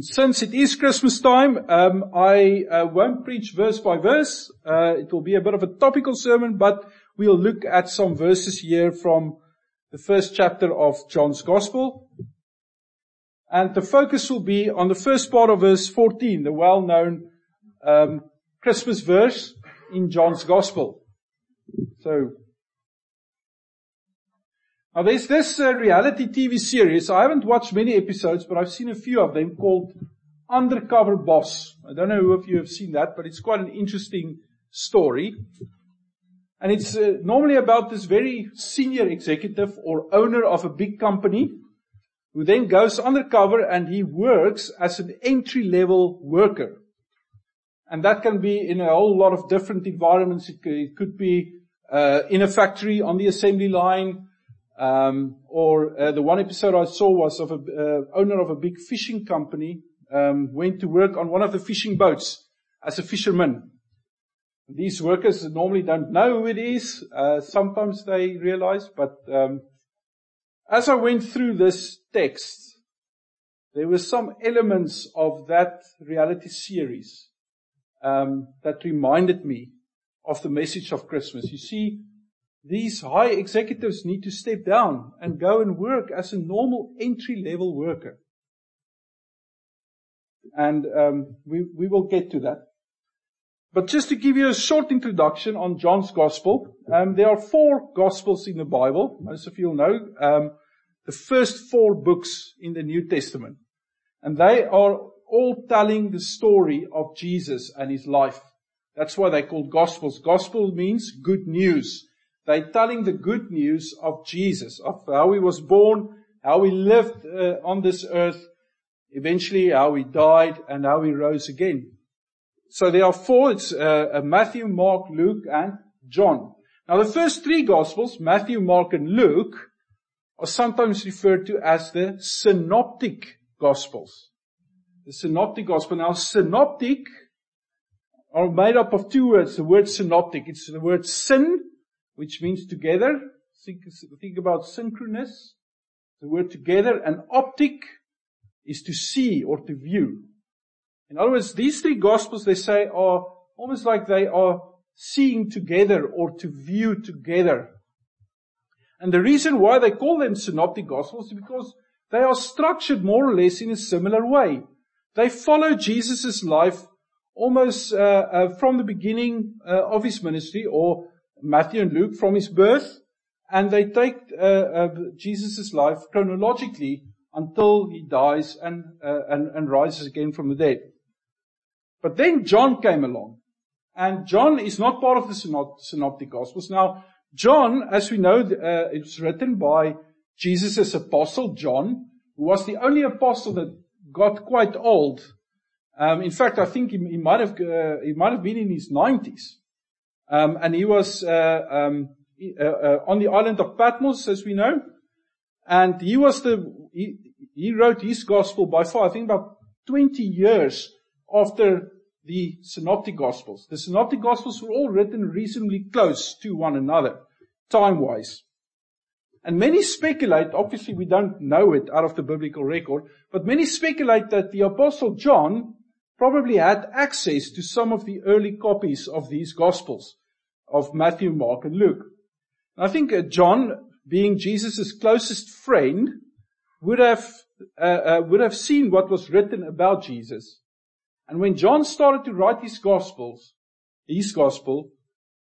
Since it is Christmas time, um, I uh, won't preach verse by verse. Uh, it will be a bit of a topical sermon, but we'll look at some verses here from the first chapter of John's Gospel. And the focus will be on the first part of verse 14, the well-known um, Christmas verse in John's Gospel. So now there's this uh, reality TV series. I haven't watched many episodes, but I've seen a few of them called Undercover Boss. I don't know who of you have seen that, but it's quite an interesting story. And it's uh, normally about this very senior executive or owner of a big company who then goes undercover and he works as an entry level worker. And that can be in a whole lot of different environments. It could, be uh, in a factory on the assembly line. Um, or uh, the one episode I saw was of a uh, owner of a big fishing company um, went to work on one of the fishing boats as a fisherman. These workers normally don't know who it is. Uh, sometimes they realize, but um, as I went through this text, there were some elements of that reality series um, that reminded me of the message of Christmas. You see, these high executives need to step down and go and work as a normal entry level worker. And um, we, we will get to that. But just to give you a short introduction on John's Gospel, um, there are four Gospels in the Bible. Most of you know um, the first four books in the New Testament, and they are all telling the story of Jesus and his life. That's why they're called Gospels. Gospel means good news. They're telling the good news of Jesus, of how he was born, how he lived uh, on this earth, eventually how he died, and how he rose again. So there are four, it's uh, Matthew, Mark, Luke, and John. Now the first three Gospels, Matthew, Mark, and Luke, are sometimes referred to as the Synoptic Gospels. The Synoptic Gospel. Now synoptic are made up of two words. The word synoptic. It's the word syn which means together. Think, think about synchronous, the word together, and optic is to see or to view. In other words, these three gospels they say are almost like they are seeing together or to view together. And the reason why they call them synoptic gospels is because they are structured more or less in a similar way. They follow Jesus' life almost uh, uh, from the beginning uh, of his ministry or Matthew and Luke from his birth, and they take uh, uh, Jesus' life chronologically until he dies and, uh, and, and rises again from the dead. But then John came along, and John is not part of the synoptic gospels. Now, John, as we know, uh, it's written by Jesus' apostle John, who was the only apostle that got quite old. Um, in fact, I think he, he might have uh, he might have been in his nineties. Um, and he was uh, um, uh, uh, on the island of Patmos, as we know. And he was the he, he wrote his gospel by far, I think about 20 years after the synoptic gospels. The synoptic gospels were all written reasonably close to one another, time-wise. And many speculate, obviously we don't know it out of the biblical record, but many speculate that the apostle John probably had access to some of the early copies of these Gospels of Matthew, Mark, and Luke. I think uh, John, being Jesus' closest friend, would have uh, uh, would have seen what was written about Jesus. And when John started to write his Gospels, his Gospel,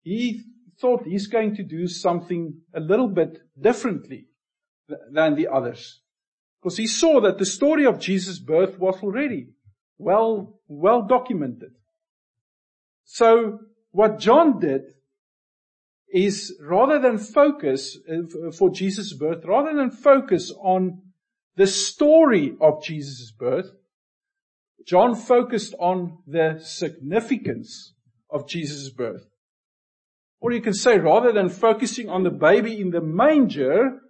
he thought he's going to do something a little bit differently than the others. Because he saw that the story of Jesus' birth was already well, well documented. So what John did is rather than focus uh, for Jesus' birth, rather than focus on the story of Jesus' birth, John focused on the significance of Jesus' birth. Or you can say rather than focusing on the baby in the manger,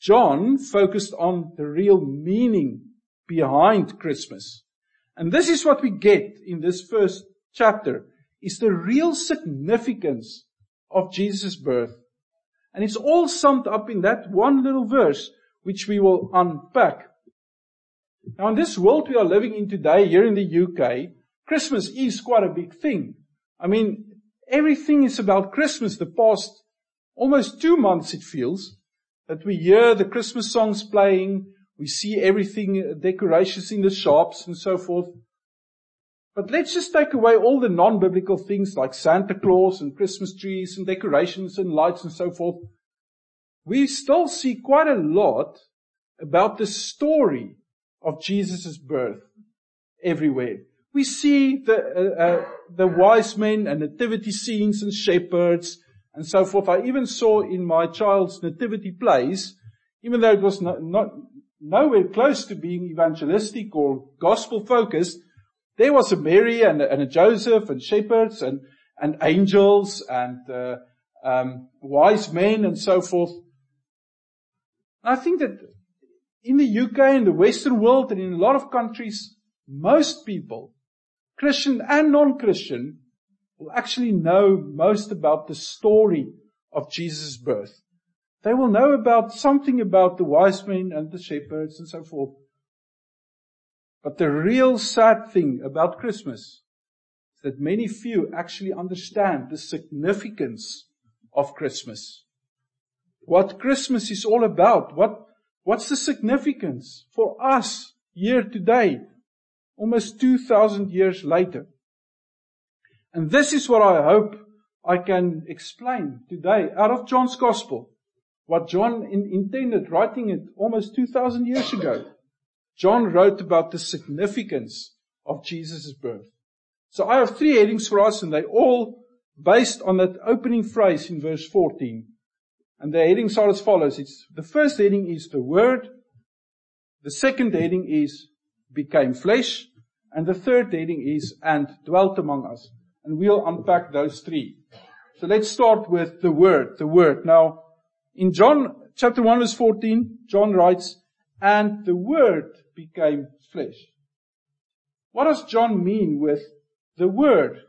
John focused on the real meaning behind Christmas. And this is what we get in this first chapter, is the real significance of Jesus' birth. And it's all summed up in that one little verse, which we will unpack. Now in this world we are living in today, here in the UK, Christmas is quite a big thing. I mean, everything is about Christmas. The past almost two months it feels that we hear the Christmas songs playing, we see everything, decorations in the shops and so forth. But let's just take away all the non-biblical things like Santa Claus and Christmas trees and decorations and lights and so forth. We still see quite a lot about the story of Jesus' birth everywhere. We see the, uh, uh, the wise men and nativity scenes and shepherds and so forth. I even saw in my child's nativity plays, even though it was not, not nowhere close to being evangelistic or gospel focused, there was a Mary and a, and a Joseph and shepherds and, and angels and uh, um, wise men and so forth. I think that in the UK, in the Western world, and in a lot of countries, most people, Christian and non-Christian, will actually know most about the story of Jesus' birth. They will know about something about the wise men and the shepherds and so forth. But the real sad thing about Christmas is that many few actually understand the significance of Christmas. What Christmas is all about. What, what's the significance for us here today, almost 2000 years later? And this is what I hope I can explain today out of John's Gospel. What John in, intended writing it almost 2000 years ago. John wrote about the significance of Jesus' birth. So I have three headings for us and they're all based on that opening phrase in verse 14. And the headings are as follows. It's, the first heading is the word. The second heading is became flesh. And the third heading is and dwelt among us. And we'll unpack those three. So let's start with the word, the word. Now, in John chapter 1 verse 14, John writes, and the word became flesh. What does John mean with the word?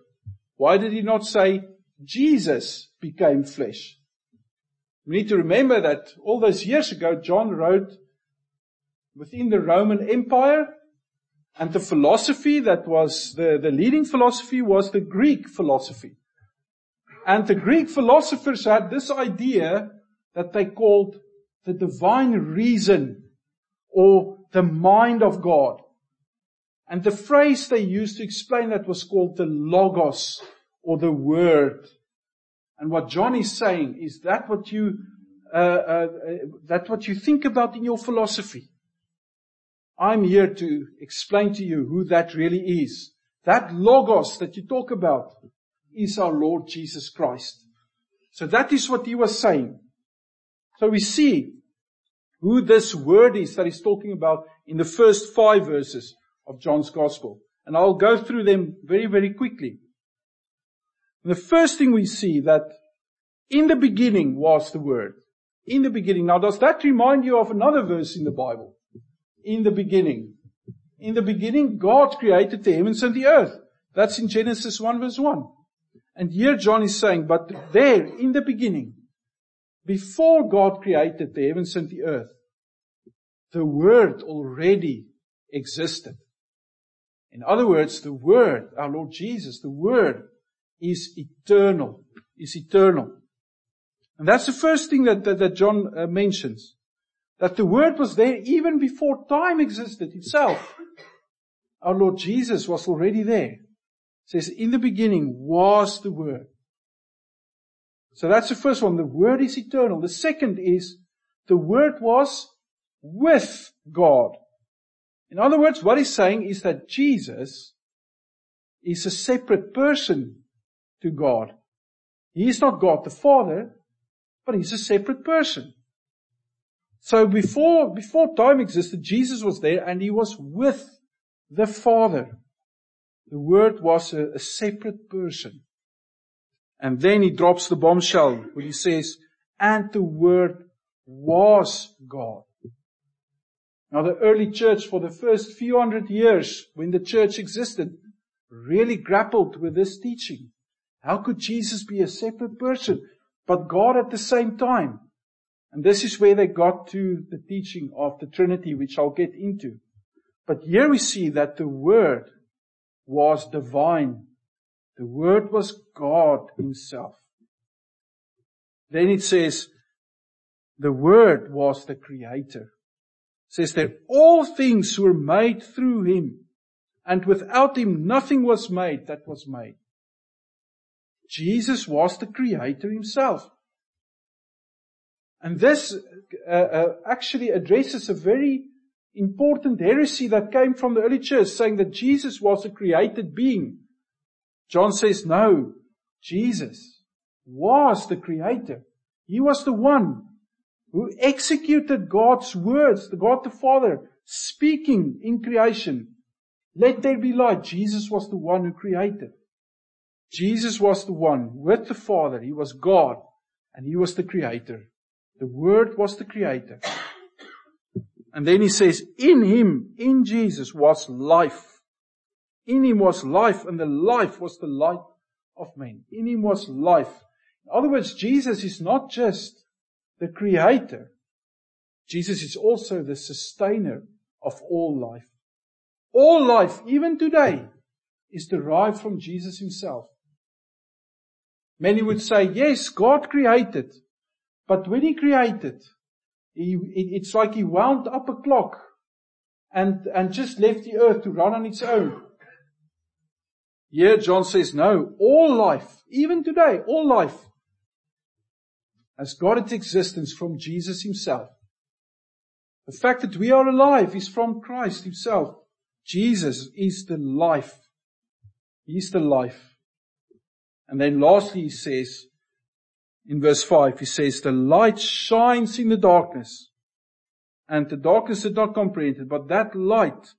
Why did he not say Jesus became flesh? We need to remember that all those years ago, John wrote within the Roman Empire and the philosophy that was the, the leading philosophy was the Greek philosophy. And the Greek philosophers had this idea that they called the divine reason or the mind of God. And the phrase they used to explain that was called the logos or the word. And what John is saying is that what you, uh, uh, that what you think about in your philosophy. I'm here to explain to you who that really is. That logos that you talk about is our Lord Jesus Christ. So that is what he was saying. So we see who this word is that he's talking about in the first five verses of John's gospel. And I'll go through them very, very quickly. The first thing we see that in the beginning was the word. In the beginning. Now does that remind you of another verse in the Bible? in the beginning. In the beginning, God created the heavens and the earth. That's in Genesis 1 verse 1. And here John is saying, but there, in the beginning, before God created the heavens and the earth, the Word already existed. In other words, the Word, our Lord Jesus, the Word is eternal, is eternal. And that's the first thing that, that, that John uh, mentions. That the Word was there even before time existed itself. Our Lord Jesus was already there. It says, in the beginning was the Word. So that's the first one. The Word is eternal. The second is, the Word was with God. In other words, what he's saying is that Jesus is a separate person to God. He is not God the Father, but he's a separate person. So before, before time existed, Jesus was there and he was with the Father. The Word was a, a separate person. And then he drops the bombshell when he says, and the Word was God. Now the early church for the first few hundred years when the church existed really grappled with this teaching. How could Jesus be a separate person, but God at the same time? And this is where they got to the teaching of the Trinity, which I'll get into. But here we see that the Word was divine. The Word was God Himself. Then it says, the Word was the Creator. It says that all things were made through Him, and without Him nothing was made that was made. Jesus was the Creator Himself. And this uh, uh, actually addresses a very important heresy that came from the early church saying that Jesus was a created being. John says, no, Jesus was the creator. He was the one who executed God's words, the God the Father speaking in creation. Let there be light. Jesus was the one who created. Jesus was the one with the Father. He was God and he was the creator. The Word was the creator. And then he says, in him, in Jesus was life. In him was life and the life was the light of men. In him was life. In other words, Jesus is not just the creator. Jesus is also the sustainer of all life. All life, even today, is derived from Jesus himself. Many would say, yes, God created. But when he created, he, it's like he wound up a clock and, and just left the earth to run on its own. Here John says, no, all life, even today, all life has got its existence from Jesus himself. The fact that we are alive is from Christ himself. Jesus is the life. He's the life. And then lastly he says, in verse 5, he says, the light shines in the darkness and the darkness did not comprehend it, but that light,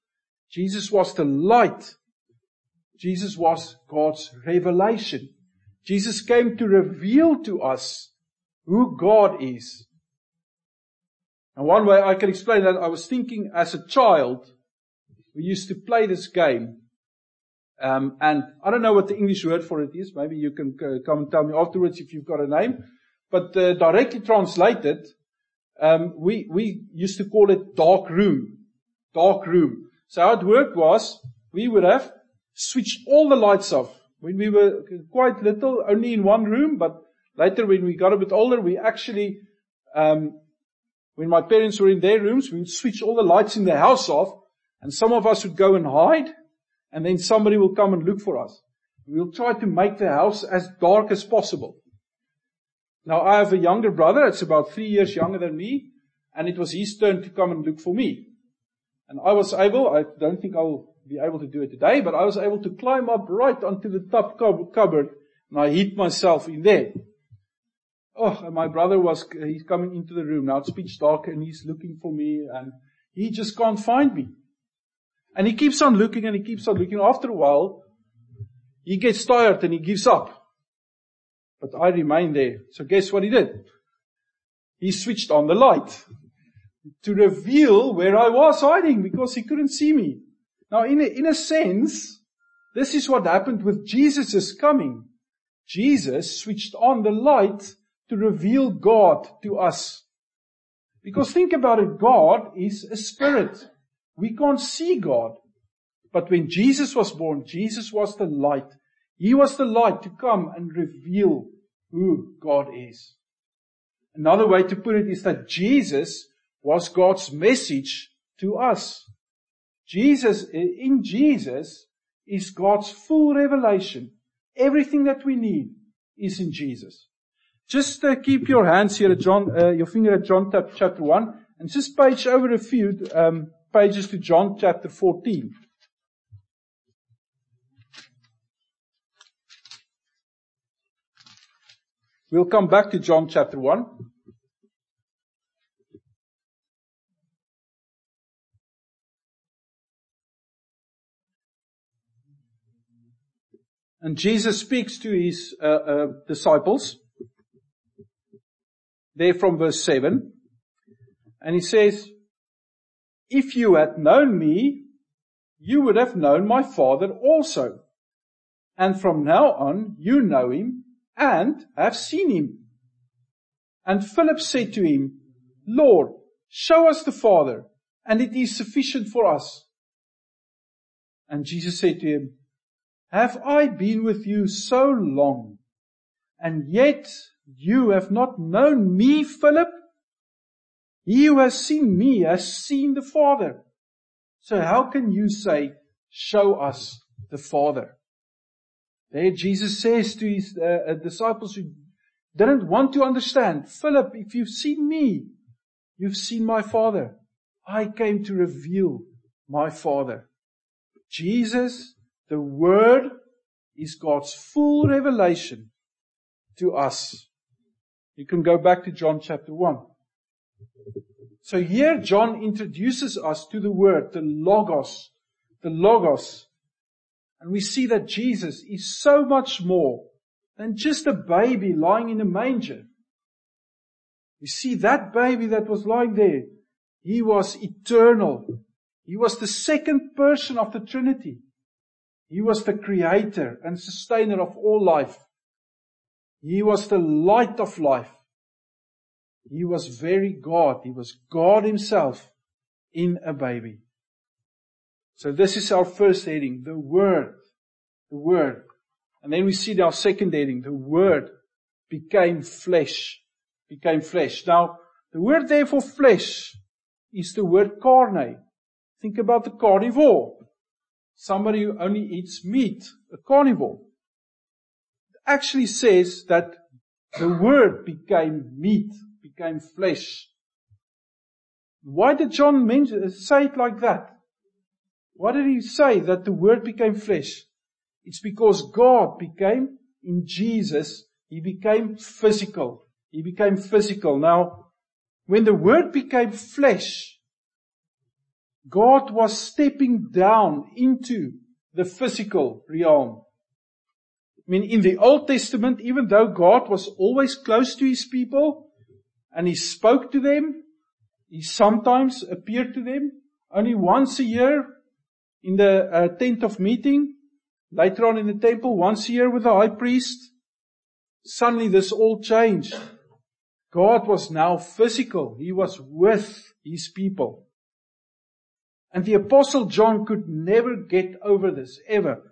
Jesus was the light. Jesus was God's revelation. Jesus came to reveal to us who God is. And one way I can explain that, I was thinking as a child, we used to play this game. Um, and I don't know what the English word for it is. Maybe you can uh, come and tell me afterwards if you've got a name. But uh, directly translated, um, we we used to call it dark room, dark room. So how it worked was we would have switched all the lights off when we were quite little, only in one room. But later, when we got a bit older, we actually, um, when my parents were in their rooms, we would switch all the lights in the house off, and some of us would go and hide and then somebody will come and look for us. We'll try to make the house as dark as possible. Now I have a younger brother, it's about three years younger than me, and it was his turn to come and look for me. And I was able, I don't think I'll be able to do it today, but I was able to climb up right onto the top cupboard and I hid myself in there. Oh, and my brother was, he's coming into the room now, it's pitch dark and he's looking for me and he just can't find me. And he keeps on looking and he keeps on looking. After a while, he gets tired and he gives up. But I remain there. So guess what he did? He switched on the light to reveal where I was hiding because he couldn't see me. Now in a, in a sense, this is what happened with Jesus' coming. Jesus switched on the light to reveal God to us. Because think about it, God is a spirit. We can't see God. But when Jesus was born, Jesus was the light. He was the light to come and reveal who God is. Another way to put it is that Jesus was God's message to us. Jesus, in Jesus is God's full revelation. Everything that we need is in Jesus. Just uh, keep your hands here at John, uh, your finger at John chapter 1 and just page over a few, um, pages to John chapter 14. We'll come back to John chapter 1. And Jesus speaks to his uh, uh, disciples. There from verse 7. And he says, if you had known me, you would have known my father also. And from now on, you know him and have seen him. And Philip said to him, Lord, show us the Father, and it is sufficient for us. And Jesus said to him, have I been with you so long and yet you have not known me, Philip? He who has seen me has seen the Father. So how can you say, show us the Father? There Jesus says to his uh, uh, disciples who didn't want to understand, Philip, if you've seen me, you've seen my Father. I came to reveal my Father. Jesus, the Word, is God's full revelation to us. You can go back to John chapter 1. So here John introduces us to the Word, the Logos, the Logos, and we see that Jesus is so much more than just a baby lying in a manger. You see that baby that was lying there, he was eternal. He was the second person of the Trinity. He was the creator and sustainer of all life. He was the light of life. He was very God. He was God himself in a baby. So this is our first heading, the Word. The Word. And then we see our second heading, the Word became flesh. Became flesh. Now, the word there for flesh is the word carne. Think about the carnivore. Somebody who only eats meat, a carnivore. Actually says that the word became meat, became flesh. Why did John mention, uh, say it like that? Why did he say that the word became flesh? It's because God became, in Jesus, he became physical. He became physical. Now, when the word became flesh, God was stepping down into the physical realm. I mean, in the Old Testament, even though God was always close to his people and he spoke to them, he sometimes appeared to them only once a year in the uh, tent of meeting, later on in the temple, once a year with the high priest. Suddenly this all changed. God was now physical. He was with his people. And the apostle John could never get over this, ever.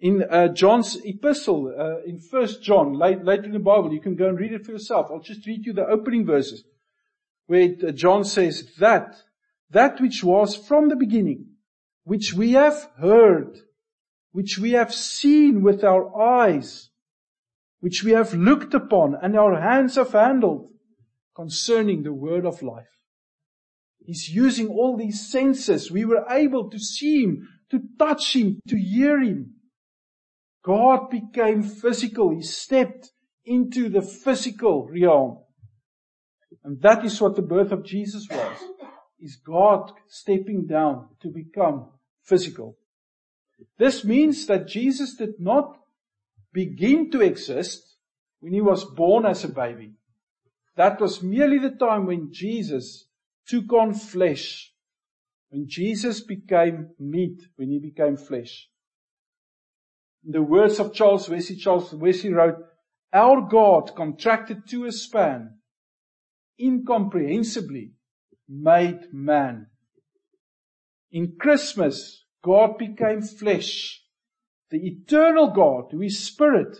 In uh, John's epistle, uh, in First John, late, later in the Bible, you can go and read it for yourself. I'll just read you the opening verses, where it, uh, John says that, that which was from the beginning, which we have heard, which we have seen with our eyes, which we have looked upon and our hands have handled concerning the word of life. He's using all these senses. We were able to see him, to touch him, to hear him. God became physical. He stepped into the physical realm. And that is what the birth of Jesus was. Is God stepping down to become physical. This means that Jesus did not begin to exist when he was born as a baby. That was merely the time when Jesus took on flesh. When Jesus became meat, when he became flesh. In the words of Charles Wesley, Charles Wesley wrote, Our God contracted to a span, incomprehensibly made man. In Christmas, God became flesh. The eternal God, who is spirit,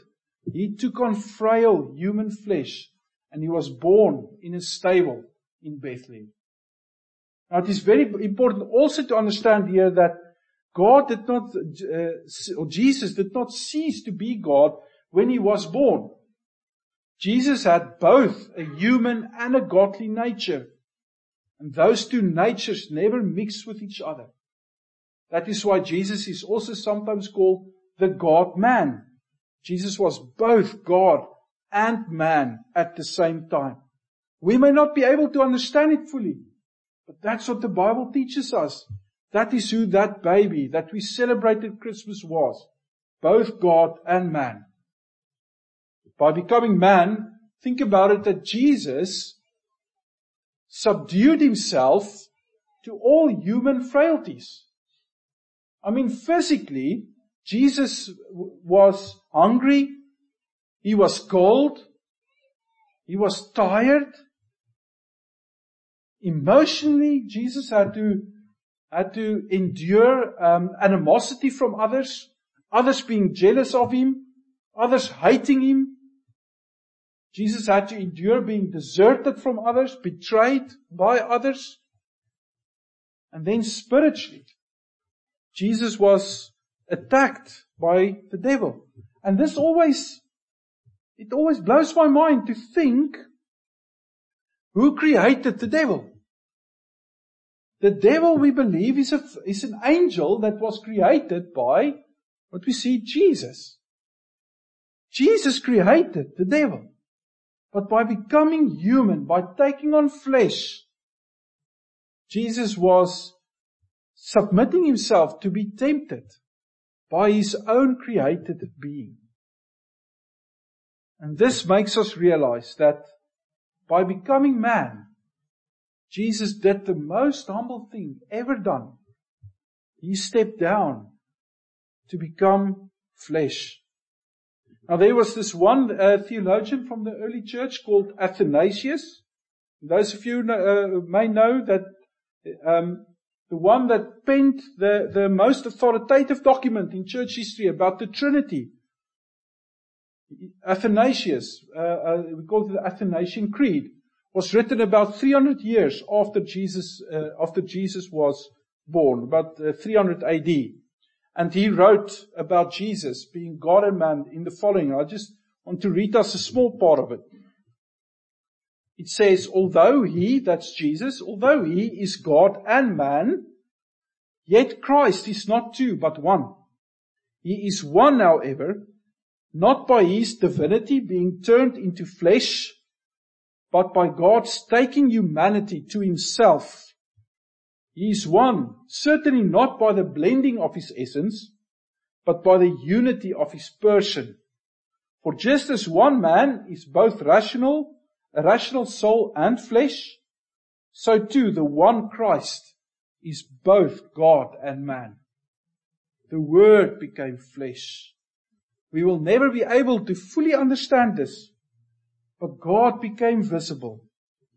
he took on frail human flesh and he was born in a stable in Bethlehem. Now it is very important also to understand here that God did not, uh, or Jesus did not cease to be God when he was born. Jesus had both a human and a godly nature. And those two natures never mix with each other. That is why Jesus is also sometimes called the God man. Jesus was both God and man at the same time. We may not be able to understand it fully, but that's what the Bible teaches us. That is who that baby that we celebrated Christmas was. Both God and man. By becoming man, think about it that Jesus subdued himself to all human frailties. I mean, physically, Jesus was hungry. He was cold. He was tired. Emotionally, Jesus had to had to endure um, animosity from others, others being jealous of him, others hating him. Jesus had to endure being deserted from others, betrayed by others. And then spiritually, Jesus was attacked by the devil. And this always, it always blows my mind to think who created the devil. The devil, we believe, is, a, is an angel that was created by what we see Jesus. Jesus created the devil. But by becoming human, by taking on flesh, Jesus was submitting himself to be tempted by his own created being. And this makes us realize that by becoming man, Jesus did the most humble thing ever done. He stepped down to become flesh. Now there was this one uh, theologian from the early church called Athanasius. Those of you uh, may know that um, the one that penned the, the most authoritative document in church history about the Trinity. Athanasius, uh, uh, we call it the Athanasian Creed was written about 300 years after Jesus, uh, after Jesus was born, about uh, 300 AD. And he wrote about Jesus being God and man in the following. I just want to read us a small part of it. It says, although he, that's Jesus, although he is God and man, yet Christ is not two, but one. He is one, however, not by his divinity being turned into flesh, but by God's taking humanity to himself. He is one, certainly not by the blending of his essence, but by the unity of his person. For just as one man is both rational, a rational soul and flesh, so too the one Christ is both God and man. The Word became flesh. We will never be able to fully understand this but God became visible.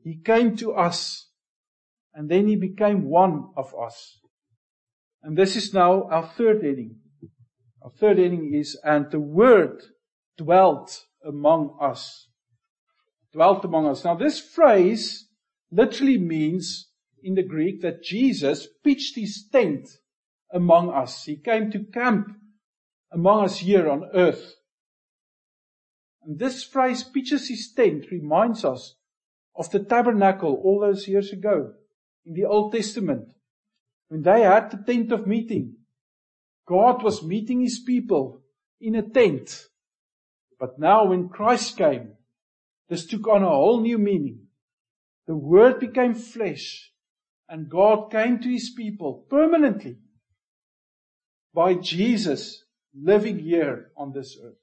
He came to us and then he became one of us. And this is now our third heading. Our third heading is, and the word dwelt among us. Dwelt among us. Now this phrase literally means in the Greek that Jesus pitched his tent among us. He came to camp among us here on earth. And this phrase, pitches his tent, reminds us of the tabernacle all those years ago in the Old Testament. When they had the tent of meeting, God was meeting his people in a tent. But now when Christ came, this took on a whole new meaning. The word became flesh and God came to his people permanently by Jesus living here on this earth.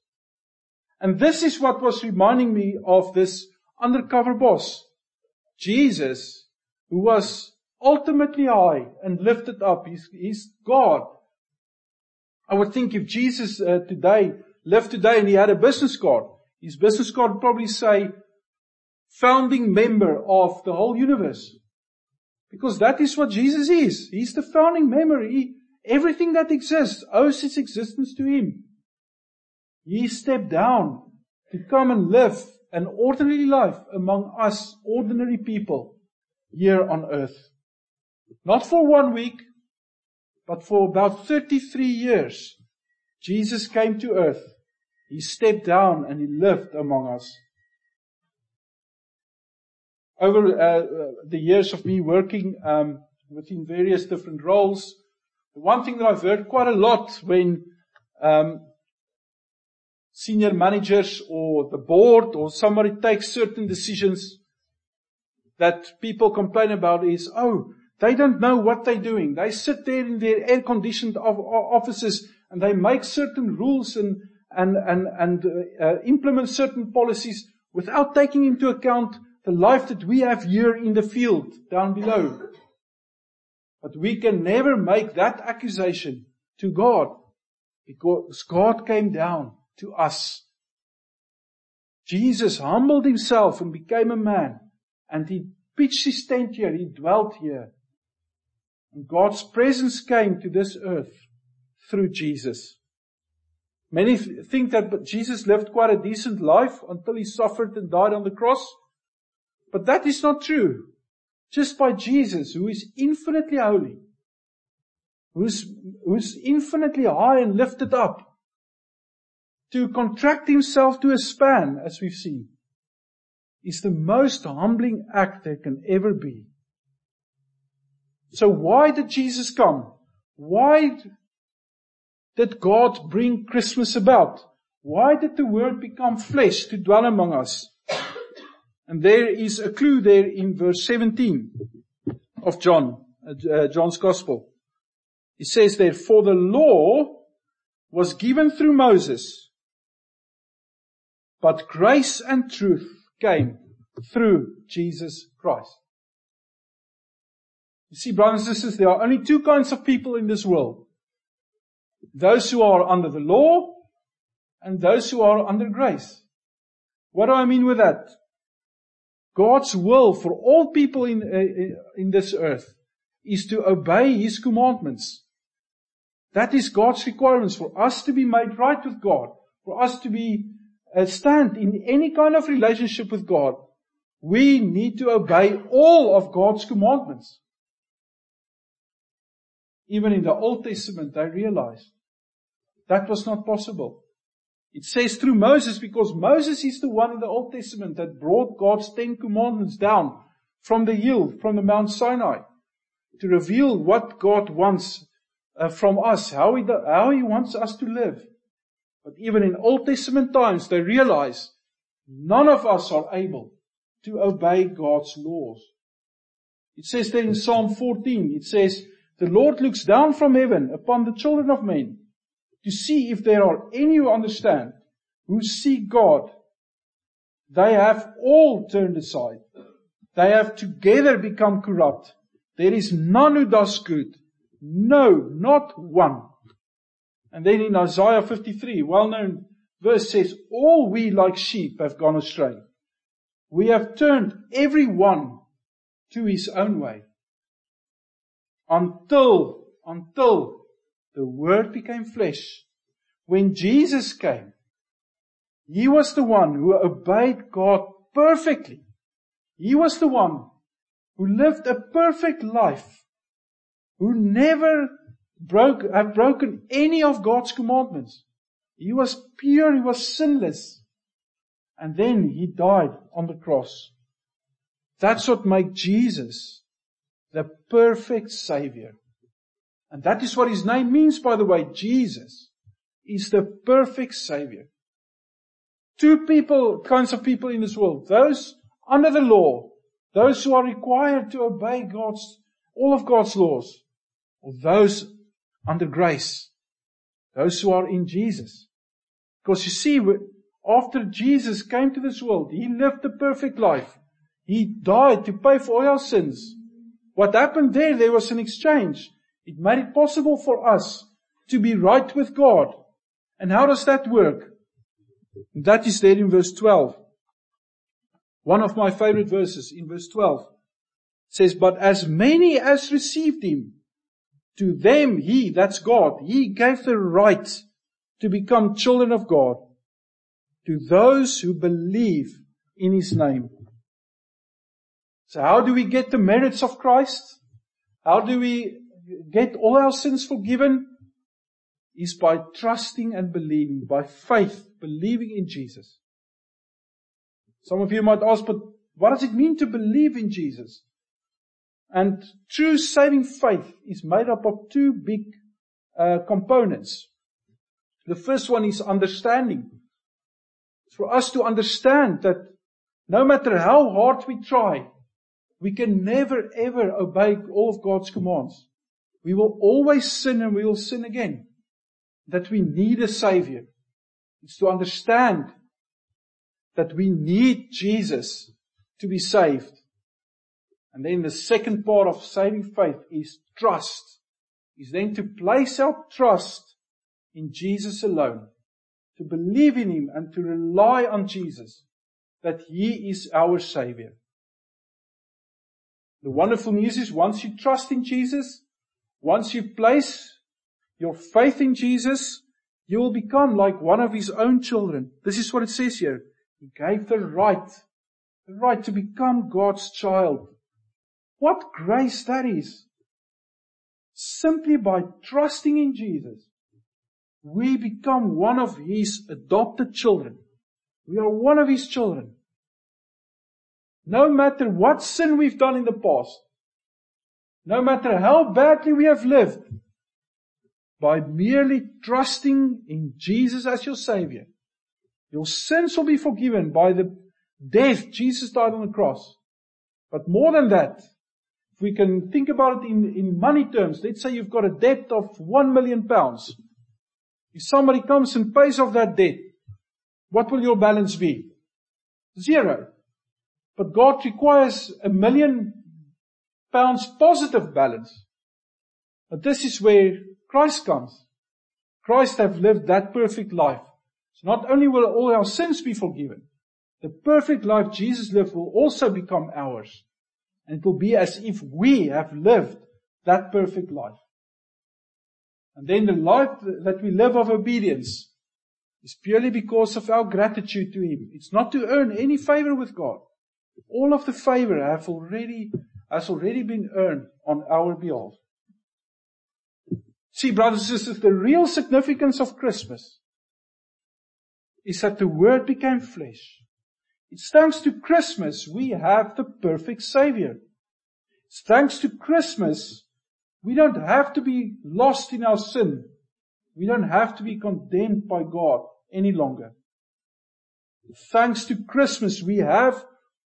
And this is what was reminding me of this undercover boss. Jesus, who was ultimately high and lifted up. He's, he's God. I would think if Jesus uh, today lived today and he had a business card, his business card would probably say founding member of the whole universe. Because that is what Jesus is. He's the founding member. He, everything that exists owes its existence to him. He stepped down to come and live an ordinary life among us ordinary people here on earth. Not for one week, but for about 33 years. Jesus came to earth. He stepped down and he lived among us. Over uh, the years of me working um, within various different roles, one thing that I've heard quite a lot when um, senior managers or the board or somebody takes certain decisions that people complain about is, oh, they don't know what they're doing. They sit there in their air conditioned offices and they make certain rules and, and, and, and uh, implement certain policies without taking into account the life that we have here in the field down below. But we can never make that accusation to God because God came down to us. Jesus humbled himself and became a man and he pitched his tent here. He dwelt here. And God's presence came to this earth through Jesus. Many th- think that Jesus lived quite a decent life until he suffered and died on the cross. But that is not true. Just by Jesus, who is infinitely holy, who's, who's infinitely high and lifted up, to contract himself to a span, as we've seen, is the most humbling act there can ever be. So why did Jesus come? Why did God bring Christmas about? Why did the Word become flesh to dwell among us? And there is a clue there in verse 17 of John, uh, John's Gospel. He says there, for the law was given through Moses, but grace and truth came through Jesus Christ. You see, brothers and sisters, there are only two kinds of people in this world. Those who are under the law and those who are under grace. What do I mean with that? God's will for all people in, uh, in this earth is to obey His commandments. That is God's requirements for us to be made right with God, for us to be uh, stand in any kind of relationship with God. We need to obey all of God's commandments. Even in the Old Testament, they realized that was not possible. It says through Moses because Moses is the one in the Old Testament that brought God's Ten Commandments down from the hill, from the Mount Sinai to reveal what God wants uh, from us, how he, how he wants us to live. But even in Old Testament times, they realize none of us are able to obey God's laws. It says there in Psalm 14, it says, the Lord looks down from heaven upon the children of men to see if there are any who understand, who seek God. They have all turned aside. They have together become corrupt. There is none who does good. No, not one. And then in Isaiah 53, well-known verse says, all we like sheep have gone astray. We have turned every one to his own way. Until, until the Word became flesh. When Jesus came, He was the one who obeyed God perfectly. He was the one who lived a perfect life, who never broke, have broken any of God's commandments. He was pure, he was sinless. And then he died on the cross. That's what made Jesus the perfect Savior. And that is what his name means, by the way. Jesus is the perfect Savior. Two people, kinds of people in this world. Those under the law. Those who are required to obey God's, all of God's laws. Or those under grace. Those who are in Jesus. Because you see, after Jesus came to this world, He lived the perfect life. He died to pay for all our sins. What happened there, there was an exchange. It made it possible for us to be right with God. And how does that work? That is there in verse 12. One of my favorite verses in verse 12 says, but as many as received him, to them he, that's God, he gave the right to become children of God to those who believe in his name. So how do we get the merits of Christ? How do we get all our sins forgiven is by trusting and believing, by faith, believing in Jesus. Some of you might ask, but what does it mean to believe in Jesus? And true saving faith is made up of two big uh, components. The first one is understanding. It's for us to understand that no matter how hard we try, we can never ever obey all of God's commands. We will always sin and we will sin again. That we need a savior. It's to understand that we need Jesus to be saved. And then the second part of saving faith is trust. Is then to place our trust in Jesus alone. To believe in Him and to rely on Jesus. That He is our Savior. The wonderful news is once you trust in Jesus, Once you place your faith in Jesus, you will become like one of his own children. This is what it says here. He gave the right, the right to become God's child. What grace that is. Simply by trusting in Jesus, we become one of his adopted children. We are one of his children. No matter what sin we've done in the past, no matter how badly we have lived, by merely trusting in Jesus as your Savior, your sins will be forgiven by the death Jesus died on the cross. But more than that, if we can think about it in, in money terms, let's say you've got a debt of one million pounds. If somebody comes and pays off that debt, what will your balance be? Zero. But God requires a million pounds positive balance. But this is where Christ comes. Christ have lived that perfect life. So not only will all our sins be forgiven, the perfect life Jesus lived will also become ours. And it will be as if we have lived that perfect life. And then the life that we live of obedience is purely because of our gratitude to Him. It's not to earn any favor with God. All of the favor I have already, has already been earned on our behalf. See, brothers and sisters, the real significance of Christmas is that the Word became flesh. It's thanks to Christmas we have the perfect Savior. It's thanks to Christmas we don't have to be lost in our sin. We don't have to be condemned by God any longer. Thanks to Christmas we have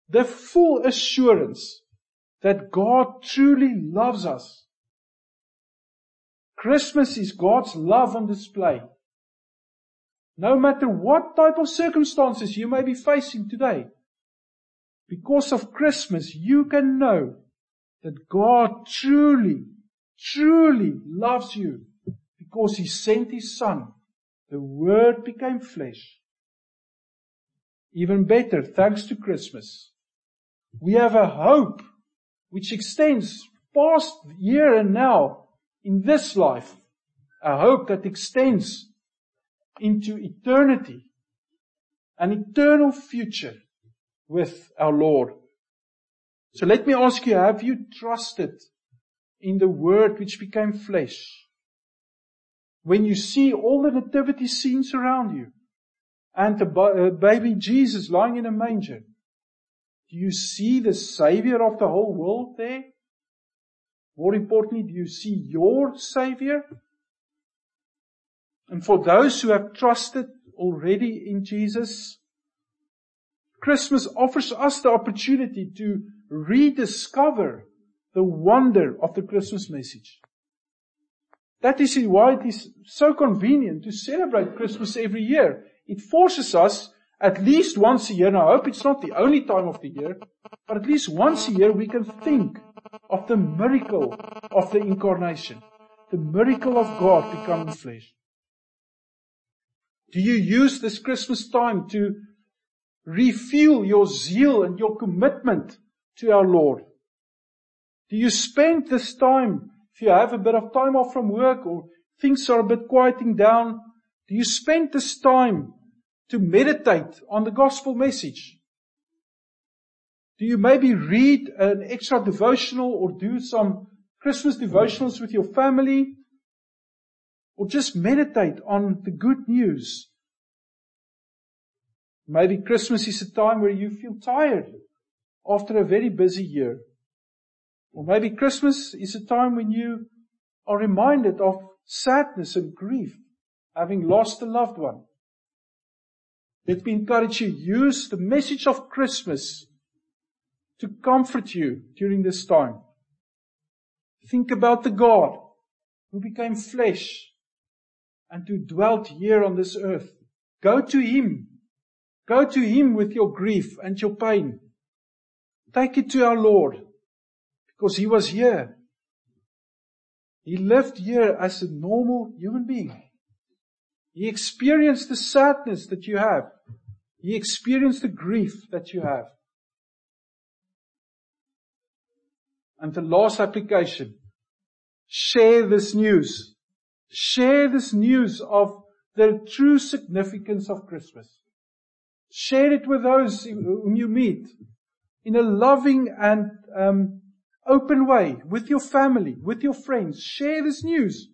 the full assurance that God truly loves us. Christmas is God's love on display. No matter what type of circumstances you may be facing today, because of Christmas, you can know that God truly, truly loves you because He sent His Son. The Word became flesh. Even better, thanks to Christmas, we have a hope which extends past here and now in this life. A hope that extends into eternity. An eternal future with our Lord. So let me ask you, have you trusted in the Word which became flesh? When you see all the nativity scenes around you and the uh, baby Jesus lying in a manger, do you see the Savior of the whole world there? More importantly, do you see your Savior? And for those who have trusted already in Jesus, Christmas offers us the opportunity to rediscover the wonder of the Christmas message. That is why it is so convenient to celebrate Christmas every year. It forces us at least once a year, and I hope it's not the only time of the year, but at least once a year we can think of the miracle of the incarnation, the miracle of God becoming flesh. Do you use this Christmas time to refuel your zeal and your commitment to our Lord? Do you spend this time, if you have a bit of time off from work or things are a bit quieting down, do you spend this time to meditate on the gospel message? Do you maybe read an extra devotional or do some Christmas devotionals with your family? Or just meditate on the good news? Maybe Christmas is a time where you feel tired after a very busy year. Or maybe Christmas is a time when you are reminded of sadness and grief, having lost a loved one. Let me encourage you, use the message of Christmas to comfort you during this time. Think about the God who became flesh and who dwelt here on this earth. Go to Him. Go to Him with your grief and your pain. Take it to our Lord because He was here. He lived here as a normal human being. He experienced the sadness that you have. He experienced the grief that you have. And the last application. Share this news. Share this news of the true significance of Christmas. Share it with those whom you meet in a loving and um, open way with your family, with your friends. Share this news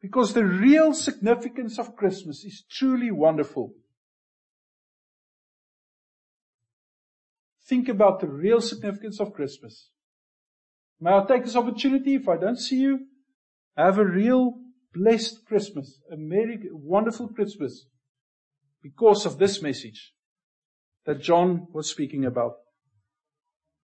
because the real significance of Christmas is truly wonderful. Think about the real significance of Christmas. May I take this opportunity, if I don't see you, have a real blessed Christmas, a merry, wonderful Christmas because of this message that John was speaking about.